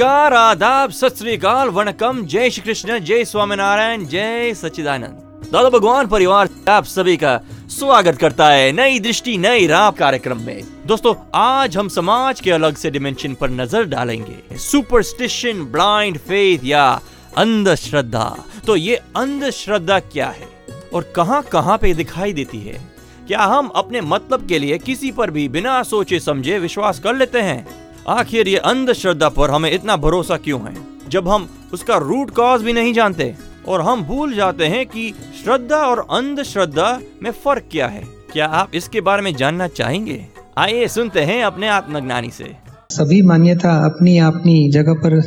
नमस्कार, आदाब, सत श्री अकाल वणकम। जय श्री कृष्ण, जय स्वामीनारायण, जय सच्चिदानंद। दादा भगवान, परिवार आप सभी का स्वागत करता है नई दृष्टि, नई राह कार्यक्रम में। दोस्तों, आज हम समाज के अलग से डिमेंशन पर नज़र डालेंगे। सुपरस्टिशन ब्लाइंड फेथ या अंधश्रद्धा। तो ये अंधश्रद्धा क्या है? और कहाँ कहाँ पे दिखाई देती है? क्या हम अपने मतलब के लिए किसी पर भी बिना सोचे समझे विश्वास कर लेते हैं? आखिर ये अंधश्रद्धा पर हमें इतना भरोसा क्यों है? जब हम उसका रूट कॉज भी नहीं जानते और हम भूल जाते हैं कि श्रद्धा और अंधश्रद्धा में फ़र्क क्या है, क्या आप इसके बारे में जानना चाहेंगे? आइए सुनते हैं अपने आत्मज्ञानी से। सभी मान्यता अपनी अपनी जगह पर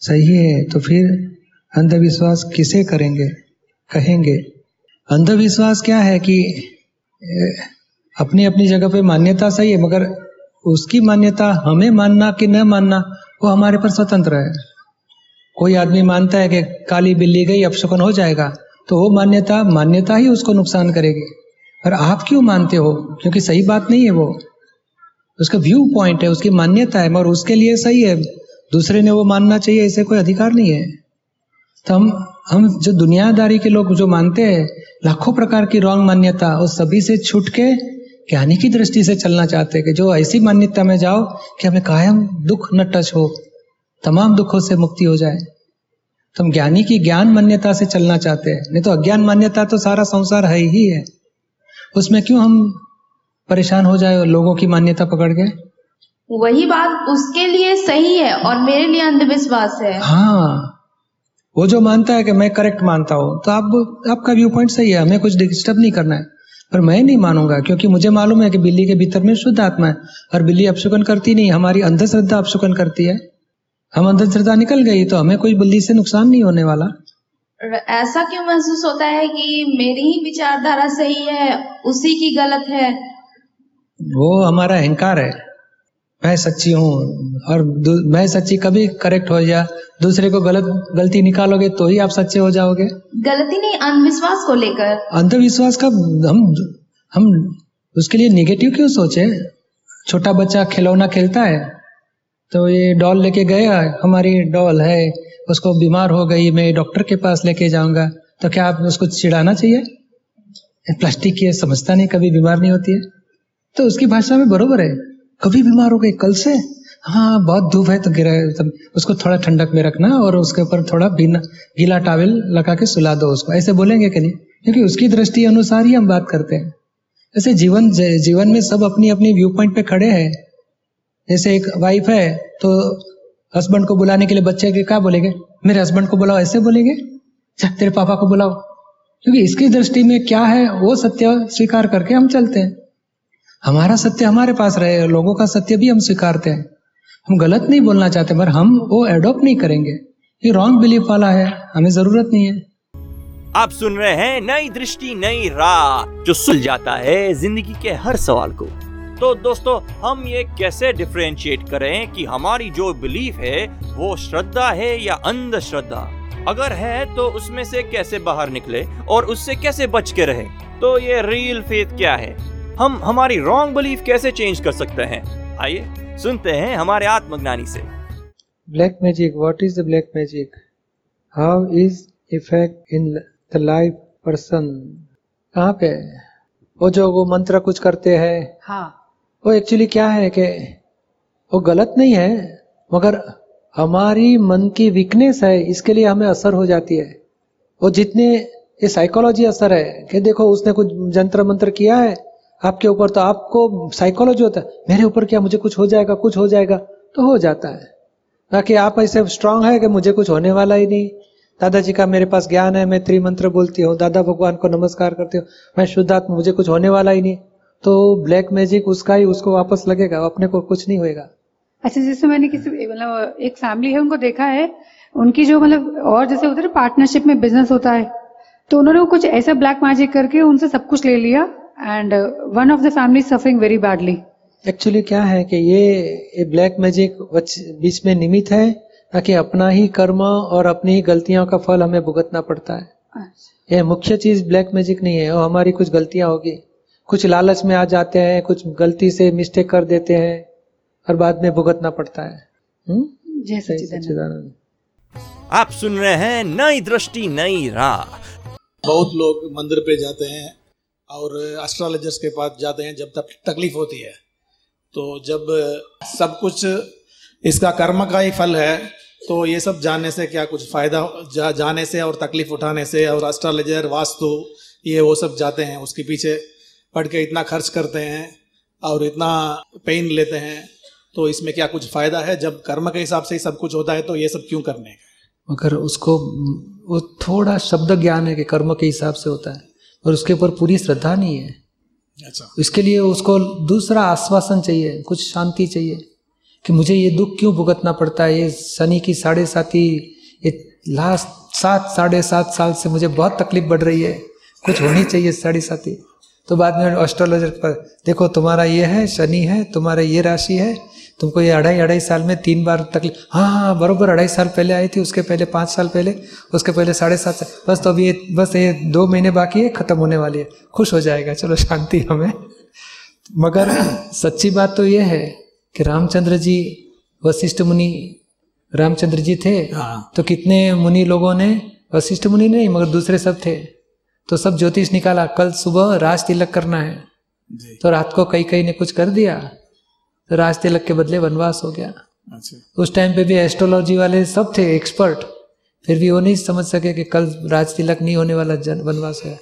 सही है तो फिर अंधविश्वास किसे करेंगे? कहेंगे। अंधविश्वास क्या है कि अपनी अपनी जगह पे मान्यता सही है, मगर उसकी मान्यता हमें मानना कि न मानना, वो हमारे पर स्वतंत्र है। कोई आदमी मानता है कि काली बिल्ली गई अपशकुन हो जाएगा तो वो मान्यता मान्यता ही उसको नुकसान करेगी। और आप क्यों मानते हो? क्योंकि सही बात नहीं है वो। उसका व्यू पॉइंट है, उसकी मान्यता है, मगर उसके लिए सही है। दूसरे ने वो मानना चाहिए, इसे कोई अधिकार नहीं है। तो हम हम जो दुनियादारी के लोग जो मानते हैं, लाखों प्रकार की रॉन्ग मान्यता, उस सभी से छूट के ज्ञानी की दृष्टि से चलना चाहते हैं कि जो ऐसी मान्यता में जाओ कि हमें कायम दुख न टच हो तमाम दुखों से मुक्ति हो जाए। तो हम ज्ञानी की ज्ञान मान्यता से चलना चाहते हैं। नहीं तो अज्ञान मान्यता तो सारा संसार है ही है। उसमें क्यों हम परेशान हो जाए और लोगों की मान्यता पकड़ के? वही बात उसके लिए सही है और मेरे लिए अंधविश्वास है। हाँ वो जो मानता है कि मैं करेक्ट मानता हूँ तो आप आपका व्यू पॉइंट सही है हमें कुछ डिस्टर्ब नहीं करना है। पर मैं नहीं मानूँगा क्योंकि मुझे मालूम है कि बिल्ली के भीतर में शुद्ध आत्मा है और बिल्ली अपशुकन करती नहीं हमारी अंधश्रद्धा अपशुकन करती है। हम अंधश्रद्धा निकल गई तो हमें कोई बिल्ली से नुकसान नहीं होने वाला। ऐसा क्यों महसूस होता है कि मेरी ही विचारधारा सही है उसी की गलत है? वो हमारा अहंकार है। मैं सच्ची हूँ और मैं सच्ची कभी करेक्ट हो जा दूसरे को गलत गलती निकालोगे तो ही आप सच्चे हो जाओगे। गलती नहीं अंधविश्वास को लेकर। अंधविश्वास का हम हम उसके लिए निगेटिव क्यों सोचे? छोटा बच्चा खिलौना खेलता है तो ये डॉल लेके गया हमारी डॉल है उसको बीमार हो गई मैं डॉक्टर के पास लेके जाऊँगा तो क्या आप उसको चिढ़ाना चाहिए? प्लास्टिक की समझता नहीं कभी बीमार नहीं होती है। तो उसकी भाषा में बरोबर है। कभी बीमार हो गए, कल से? हाँ बहुत धूप है तो गिरा तब उसको थोड़ा ठंडक में रखना और उसके ऊपर थोड़ा भीना गीला टावल लगा के सुला दो उसको। ऐसे बोलेंगे कि नहीं? क्योंकि उसकी दृष्टि अनुसार ही हम बात करते हैं। ऐसे जीवन जीवन में सब अपनी अपनी व्यू पॉइंट पे खड़े हैं। जैसे एक वाइफ है तो हस्बैंड को बुलाने के लिए बच्चे के क्या बोलेंगे? मेरे हस्बैंड को बुलाओ, ऐसे बोलेंगे? तेरे पापा को बुलाओ। क्योंकि इसकी दृष्टि में क्या है, वो सत्य स्वीकार करके हम चलते हैं। हमारा सत्य हमारे पास रहे लोगों का सत्य भी हम स्वीकारते हैं। हम गलत नहीं बोलना चाहते पर हम वो एडॉप्ट नहीं करेंगे। ये रॉन्ग बिलीफ वाला है, हमें ज़रूरत नहीं है। आप सुन रहे हैं नई दृष्टि, नई राह जो सुल जाता है ज़िंदगी के हर सवाल को। तो दोस्तों, हम ये कैसे डिफ्रेंशिएट करें कि हमारी जो बिलीफ है, वो श्रद्धा है या अंधश्रद्धा? अगर है तो उसमें से कैसे बाहर निकले और उससे कैसे बच के रहे? तो ये रियल फेथ क्या है? हम हमारी रॉन्ग बिलीफ कैसे चेंज कर सकते हैं? आइए सुनते हैं हमारे आत्मज्ञानी से। Black magic what is the black magic how is effect in the life person कहाँ पे वो जो वो मंत्र कुछ करते हैं। हाँ। वो एक्चुअली क्या है कि वो गलत नहीं है मगर हमारी मन की वीकनेस है इसके लिए हमें असर हो जाती है। वो जितने ये साइकोलॉजी असर है कि देखो उसने कुछ जंत्र मंत्र किया है आपके ऊपर तो आपको साइकोलॉजी होता है। मेरे ऊपर क्या मुझे कुछ हो जाएगा, कुछ हो जाएगा? तो हो जाता है। बाकी आप ऐसे स्ट्रांग है कि मुझे कुछ होने वाला ही नहीं। दादाजी का मेरे पास ज्ञान है, मैं त्रिमंत्र बोलती हूँ, दादा भगवान को नमस्कार करती हूँ, मैं शुद्धात्मा, मुझे कुछ होने वाला ही नहीं। तो ब्लैक मैजिक उसका ही, उसको वापस लगेगा, अपने को कुछ नहीं होएगा। अच्छा जैसे मैंने किसी मतलब एक फैमिली है, उनको देखा है, उनकी जो मतलब और जैसे होता है पार्टनरशिप में बिज़नेस होता है तो उन्होंने कुछ ऐसा ब्लैक मैजिक करके उनसे सब कुछ ले लिया and one of the family suffering very badly actually क्या है कि ये ब्लैक मैजिक बीच में निमित है ताकि अपना ही कर्म और अपनी ही गलतियों का फल हमें भुगतना पड़ता है। अच्छा। ये मुख्य चीज़ ब्लैक मैजिक नहीं है वो हमारी कुछ गलतियाँ होगी। कुछ लालच में आ जाते हैं कुछ गलती से मिस्टेक कर देते हैं और बाद में भुगतना पड़ता है। हम्म? जय सच्चिदानंद। सच्चिदानंद। आप सुन रहे हैं नई दृष्टि नई राह। बहुत लोग मंदिर पे जाते हैं और एस्ट्रोलॉजर्स के पास जाते हैं जब तक तकलीफ़ होती है। तो जब सब कुछ इसका कर्म का ही फल है तो ये सब जानने से क्या कुछ फ़ायदा जा, जाने से और तकलीफ़ उठाने से और एस्ट्रोलॉजर वास्तु ये वो सब जाते हैं उसके पीछे पढ़ के इतना खर्च करते हैं और इतना पेन लेते हैं तो इसमें क्या कुछ फ़ायदा है? जब कर्म के हिसाब से ही सब कुछ होता है तो ये सब क्यों करने का मगर उसको वो थोड़ा शब्द ज्ञान है कि कर्म के हिसाब से होता है। और उसके ऊपर पूरी श्रद्धा नहीं है। अच्छा। इसके लिए उसको दूसरा आश्वासन चाहिए कुछ शांति चाहिए कि मुझे ये दुख क्यों भुगतना पड़ता है? ये शनि की साढ़े साथी ये लास्ट सात साढ़े सात साल से मुझे बहुत तकलीफ़ बढ़ रही है। कुछ होनी चाहिए साढ़े साथी तो बाद में एस्ट्रोलॉजर पर देखो तुम्हारा ये है शनि है तुम्हारा ये राशि है तुमको ये अढ़ाई अढ़ाई साल में तीन बार तकलीफ़ हाँ हाँ बरोबर अढ़ाई साल पहले आई थी उसके पहले पाँच साल पहले उसके पहले साढ़े सात साल बस तो अभी ये बस ये दो महीने बाकी है ख़त्म होने वाली है खुश हो जाएगा चलो शांति हमें। मगर सच्ची बात तो ये है कि रामचंद्र जी वशिष्ठ मुनि रामचंद्र जी थे हाँ। तो कितने मुनि लोगों ने वशिष्ठ मुनि नहीं मगर दूसरे सब थे। तो सब ज्योतिष निकाला कल सुबह राज तिलक करना है। तो रात को कई कई ने कुछ कर दिया। तो राज तिलक के बदले वनवास हो गया। अच्छा। उस टाइम पे भी एस्ट्रोलॉजी वाले सब थे एक्सपर्ट फिर भी वो नहीं समझ सके कि कल राज तिलक नहीं होने वाला जन वनवास है।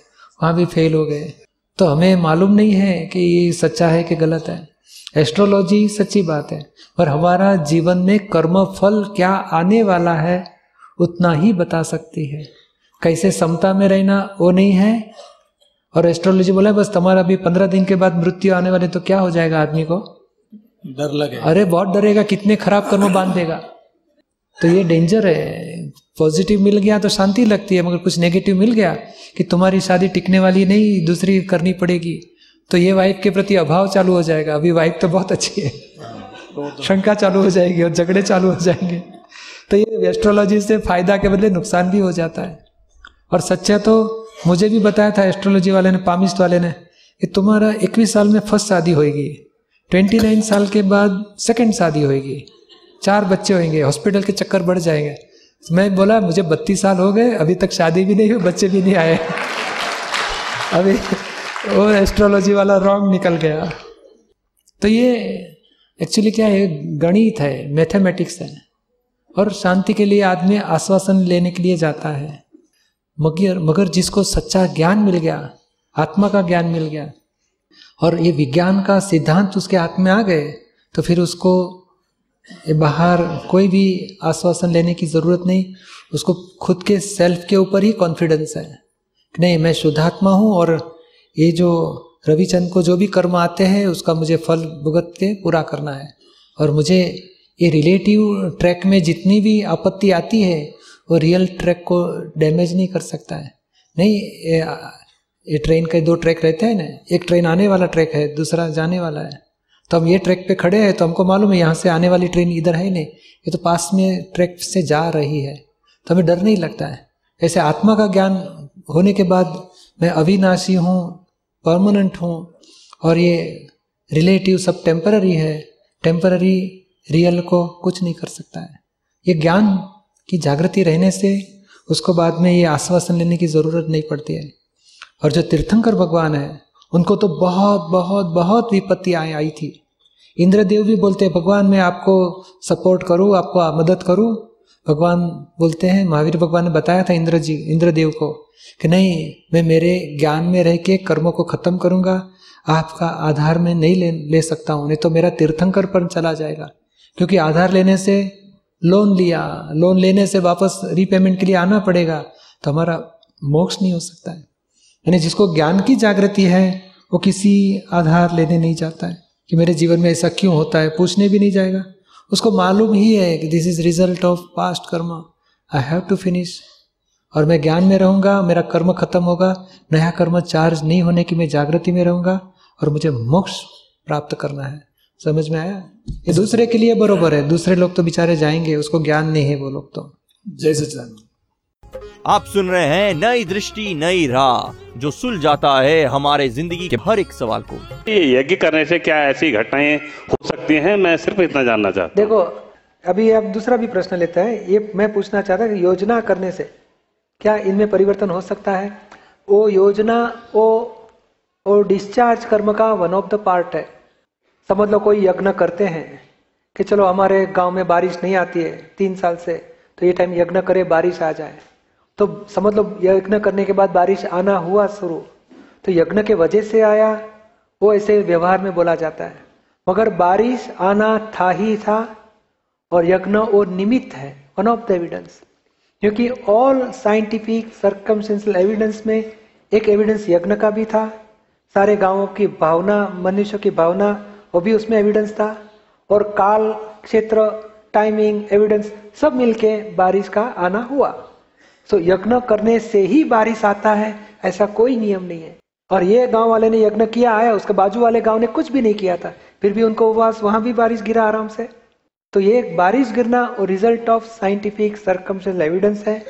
वहाँ भी फेल हो गए। तो हमें मालूम नहीं है कि ये सच्चा है कि गलत है। एस्ट्रोलॉजी सच्ची बात है पर हमारा जीवन में कर्म फल क्या आने वाला है उतना ही बता सकती है। कैसे समता में रहना वो नहीं है। और एस्ट्रोलॉजी बोला बस तुम्हारा अभी पंद्रह दिन के बाद मृत्यु आने वाले तो क्या हो जाएगा आदमी को? डर लगे। अरे, बहुत डरेगा, कितने खराब कर्म बाँध देगा। तो ये डेंजर है। पॉजिटिव मिल गया तो शांति लगती है, मगर कुछ नेगेटिव मिल गया कि तुम्हारी शादी टिकने वाली नहीं, दूसरी करनी पड़ेगी। तो ये वाइफ के प्रति अभाव चालू हो जाएगा। अभी वाइफ तो बहुत अच्छी है। शंका चालू हो जाएगी और झगड़े चालू हो जाएँगे। तो ये एस्ट्रोलॉजी से फ़ायदा के बदले नुकसान भी हो जाता है। और सच्चा तो मुझे भी बताया था एस्ट्रोलॉजी वाले ने पामिस्ट वाले ने, कि तुम्हारा इक्कीस साल में फ़र्स्ट शादी होगी ट्वेंटी नाइन साल के बाद सेकंड शादी होगी चार बच्चे होंगे हॉस्पिटल के चक्कर बढ़ जाएँगे। मैं बोला, मुझे बत्तीस साल हो गए, अभी तक शादी भी नहीं हुई, बच्चे भी नहीं आए। अभी वो एस्ट्रोलॉजी वाला रॉन्ग निकल गया। तो ये एक्चुअली क्या है, गणित है मैथमेटिक्स है। और शांति के लिए आदमी आश्वासन लेने के लिए जाता है। मगर मगर जिसको सच्चा ज्ञान मिल गया, आत्मा का ज्ञान मिल गया और ये विज्ञान का सिद्धांत उसके हाथ में आ गए तो फिर उसको बाहर कोई भी आश्वासन लेने की ज़रूरत नहीं। उसको खुद के सेल्फ के ऊपर ही कॉन्फिडेंस है नहीं, मैं शुद्धात्मा हूँ और ये जो रविचंद को जो भी कर्म आते हैं, उसका मुझे फल भुगत के पूरा करना है। और मुझे ये रिलेटिव ट्रैक में जितनी भी आपत्ति आती है, वो रियल ट्रैक को डैमेज नहीं कर सकता है। नहीं ये, ट्रेन के दो ट्रैक रहते हैं ना एक ट्रेन आने वाला ट्रैक है दूसरा जाने वाला है। तो हम ये ट्रैक पे खड़े हैं तो हमको मालूम है यहाँ से आने वाली ट्रेन इधर है नहीं ये तो पास में ट्रैक से जा रही है। तो हमें डर नहीं लगता है। ऐसे आत्मा का ज्ञान होने के बाद मैं अविनाशी हूँ परमानेंट हूँ और ये रिलेटिव सब टेम्पररी है टेम्पररी रियल को कुछ नहीं कर सकता है। ये ज्ञान की जागृति रहने से उसको बाद में ये आश्वासन लेने की ज़रूरत नहीं पड़ती है। और जो तीर्थंकर भगवान है, उनको तो बहुत बहुत बहुत विपत्ति आई आई थी। इंद्रदेव भी बोलते हैं, भगवान, मैं आपको सपोर्ट करूँ, आपको मदद करूँ? भगवान बोलते हैं, महावीर भगवान ने बताया था इंद्र जी, इंद्रदेव को कि नहीं, मैं मेरे ज्ञान में रह के कर्मों को खत्म करूँगा, आपका आधार में नहीं ले ले सकता हूँ, नहीं तो मेरा तीर्थंकर पर चला जाएगा। क्योंकि आधार लेने से लोन लिया लोन लेने से वापस रीपेमेंट के लिए आना पड़ेगा तो हमारा मोक्ष नहीं हो सकता है। यानी जिसको ज्ञान की जागृति है, वो किसी आधार लेने नहीं जाता है कि मेरे जीवन में ऐसा क्यों होता है, पूछने भी नहीं जाएगा। उसको मालूम ही है कि this is result of past karma I have to finish और मैं ज्ञान में रहूँगा, मेरा कर्म खत्म होगा, नया कर्म चार्ज नहीं होने की मैं जागृति में रहूँगा और मुझे मोक्ष प्राप्त करना है। समझ में आया? ये दूसरे के लिए बरोबर है, दूसरे लोग तो बेचारे जाएँगे, उसको ज्ञान नहीं है वो लोग तो। जय सच्चिदानंद। आप सुन रहे हैं नई दृष्टि नई राह जो सुल जाता है हमारे ज़िंदगी के हर एक सवाल को। ये यज्ञ करने से क्या ऐसी घटनाएँ हो सकती हैं? मैं सिर्फ़ इतना जानना चाहता हूँ। देखो अभी आप दूसरा भी प्रश्न लेते हैं। ये मैं पूछना चाहता कि योजना करने से क्या इनमें परिवर्तन हो सकता है? वो योजना वो वो डिस्चार्ज कर्म का वन ऑफ़ द पार्ट है। समझ लो कोई यज्ञ करते हैं कि चलो हमारे गाँव में बारिश नहीं आती है तीन साल से तो ये टाइम यज्ञ करे बारिश आ जाए। तो समझ लो यज्ञ करने के बाद बारिश आना हुआ शुरू। तो यज्ञ के वजह से आया, वो ऐसे व्यवहार में बोला जाता है। मगर बारिश आना था ही था, और यज्ञ वो निमित्त है वन ऑफ़ द एविडेंस क्योंकि ऑल साइंटिफिक सर्कमस्टेंशियल एविडेंस में एक एविडेंस यज्ञ का भी था, सारे गाँवों की भावना, मनुष्य की भावना, वो भी उसमें एविडेंस था, और काल, क्षेत्र टाइमिंग एविडेंस सब मिलके बारिश का आना हुआ। सो यज्ञ करने से ही बारिश आता है, ऐसा कोई नियम नहीं है। और ये गाँव वाले ने यज्ञ किया है, उसके बाजू वाले गाँव ने कुछ भी नहीं किया था, फिर भी उनको उपवास वहाँ भी बारिश गिरा आराम से। तो ये बारिश गिरना result of scientific circumstantial evidence है,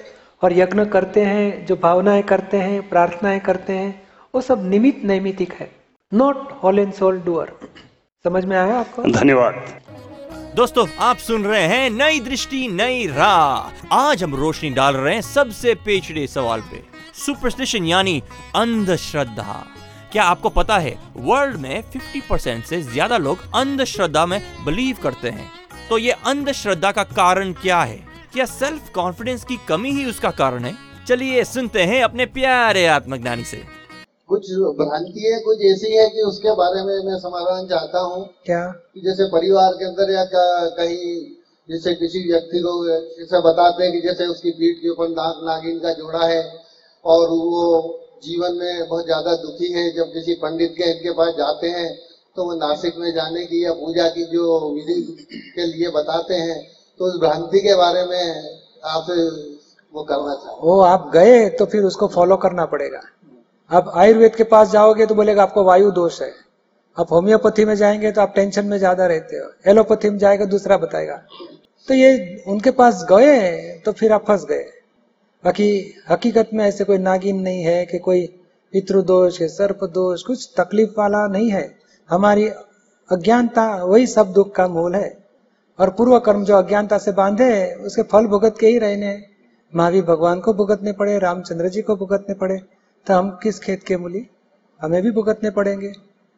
और यज्ञ करते हैं, जो भावनाएँ करते हैं, प्रार्थनाएँ करते हैं, वो सब निमित नैमितिक है not whole and sole doer समझ में आया आपको? धन्यवाद। दोस्तों, आप सुन रहे हैं नई दृष्टि, नई राह। आज हम रोशनी डाल रहे हैं सबसे पेचड़े सवाल पे। सुपरस्टिशन यानी अंधश्रद्धा। क्या आपको पता है वर्ल्ड में 50 परसेंट से ज़्यादा लोग अंधश्रद्धा में बिलीव करते हैं? तो ये अंधश्रद्धा का कारण क्या है? क्या सेल्फ कॉन्फिडेंस की कमी ही उसका कारण है? चलिए सुनते हैं अपने प्यारे आत्मज्ञानी से। कुछ भ्रांति है कुछ ऐसी है कि उसके बारे में मैं समाधान चाहता हूँ। क्या? कि जैसे परिवार के अंदर या कहीं जैसे किसी व्यक्ति को जैसे बताते हैं कि जैसे उसकी पीठ के ऊपर नाग नागिन का जोड़ा है और वो जीवन में बहुत ज़्यादा दुखी है। जब किसी पंडित के इनके पास जाते हैं तो वो नासिक में जाने की या पूजा की जो विधि के लिए बताते हैं तो उस भ्रांति के बारे में आपसे वो करना चाहूँ वो आप गए तो फिर उसको फॉलो करना पड़ेगा। आप आयुर्वेद के पास जाओगे तो बोलेगा, आपको वायु दोष है। आप होम्योपैथी में जाएँगे तो आप टेंशन में ज़्यादा रहते हो। एलोपैथी में जाएगा, दूसरा बताएगा। तो ये उनके पास गए तो फिर आप फंस गए। बाकी हकीकत में ऐसे कोई नागिन नहीं है कि कोई पितृ दोष है सर्प दोष, कुछ तकलीफ़ वाला नहीं है। हमारी अज्ञानता, वही सब दुख का मूल है। और पूर्व कर्म जो अज्ञानता से बांधे उसके फल भुगत के ही रहने महावीर भगवान को भुगतने पड़े, रामचंद्र जी को भुगतने पड़े। तो हम किस खेत के मूली? हमें भी भुगतने पड़ेंगे।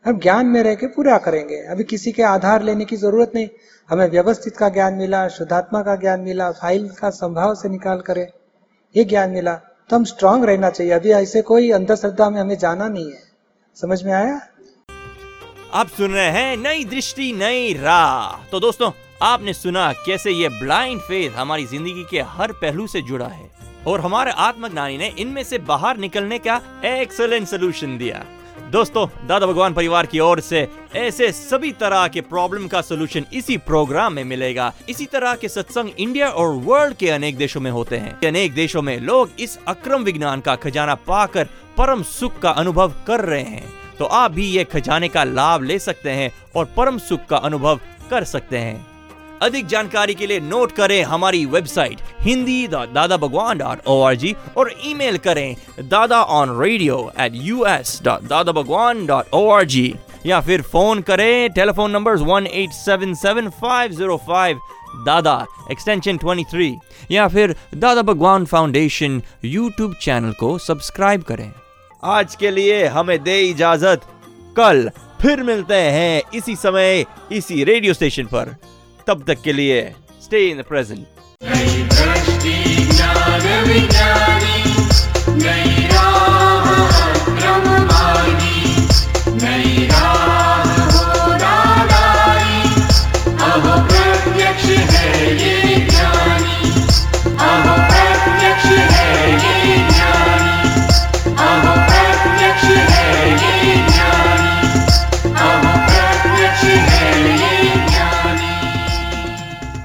हम ज्ञान में रह के पूरा करेंगे। अभी किसी के आधार लेने की ज़रूरत नहीं। हमें व्यवस्थित का ज्ञान मिला, शुद्धात्मा का ज्ञान मिला, फ़ाइल का संभाव से निकाल करे। ये ज्ञान मिला तो हम स्ट्रांग रहना चाहिए। अभी ऐसे कोई अंधश्रद्धा में हमें जाना नहीं है। समझ में आया? आप सुन रहे हैं नई दृष्टि, नई राह। तो दोस्तों, आपने सुना कैसे ये ब्लाइंड फेथ हमारी ज़िंदगी के हर पहलू से जुड़ा है। और हमारे आत्मज्ञानी ने इनमें से बाहर निकलने का एक्सलेंट सोल्यूशन दिया। दोस्तों, दादा भगवान परिवार की ओर से ऐसे सभी तरह के प्रॉब्लम का सोल्यूशन इसी प्रोग्राम में मिलेगा। इसी तरह के सत्संग इंडिया और वर्ल्ड के अनेक देशों में होते हैं। अनेक देशों में लोग इस अक्रम विज्ञान का खजाना पाकर परम सुख का अनुभव कर रहे हैं। तो आप भी ये खजाने का लाभ ले सकते हैं और परम सुख का अनुभव कर सकते हैं। अधिक जानकारी के लिए नोट करें हमारी वेबसाइट, हिंदी दादा Bhagwan dot O R G और ईमेल करें Dada on radio at U S dot Dada Bhagwan dot O R G या फिर फ़ोन करें telephone number one eight seven seven five zero five Dada extension 23 या फिर Dada Bhagwan foundation YouTube channel को subscribe करें। आज के लिए हमें दे इजाज़त। कल फिर मिलते हैं इसी समय, इसी रेडियो स्टेशन पर। तब तक के लिए स्टे इन द प्रेजेंट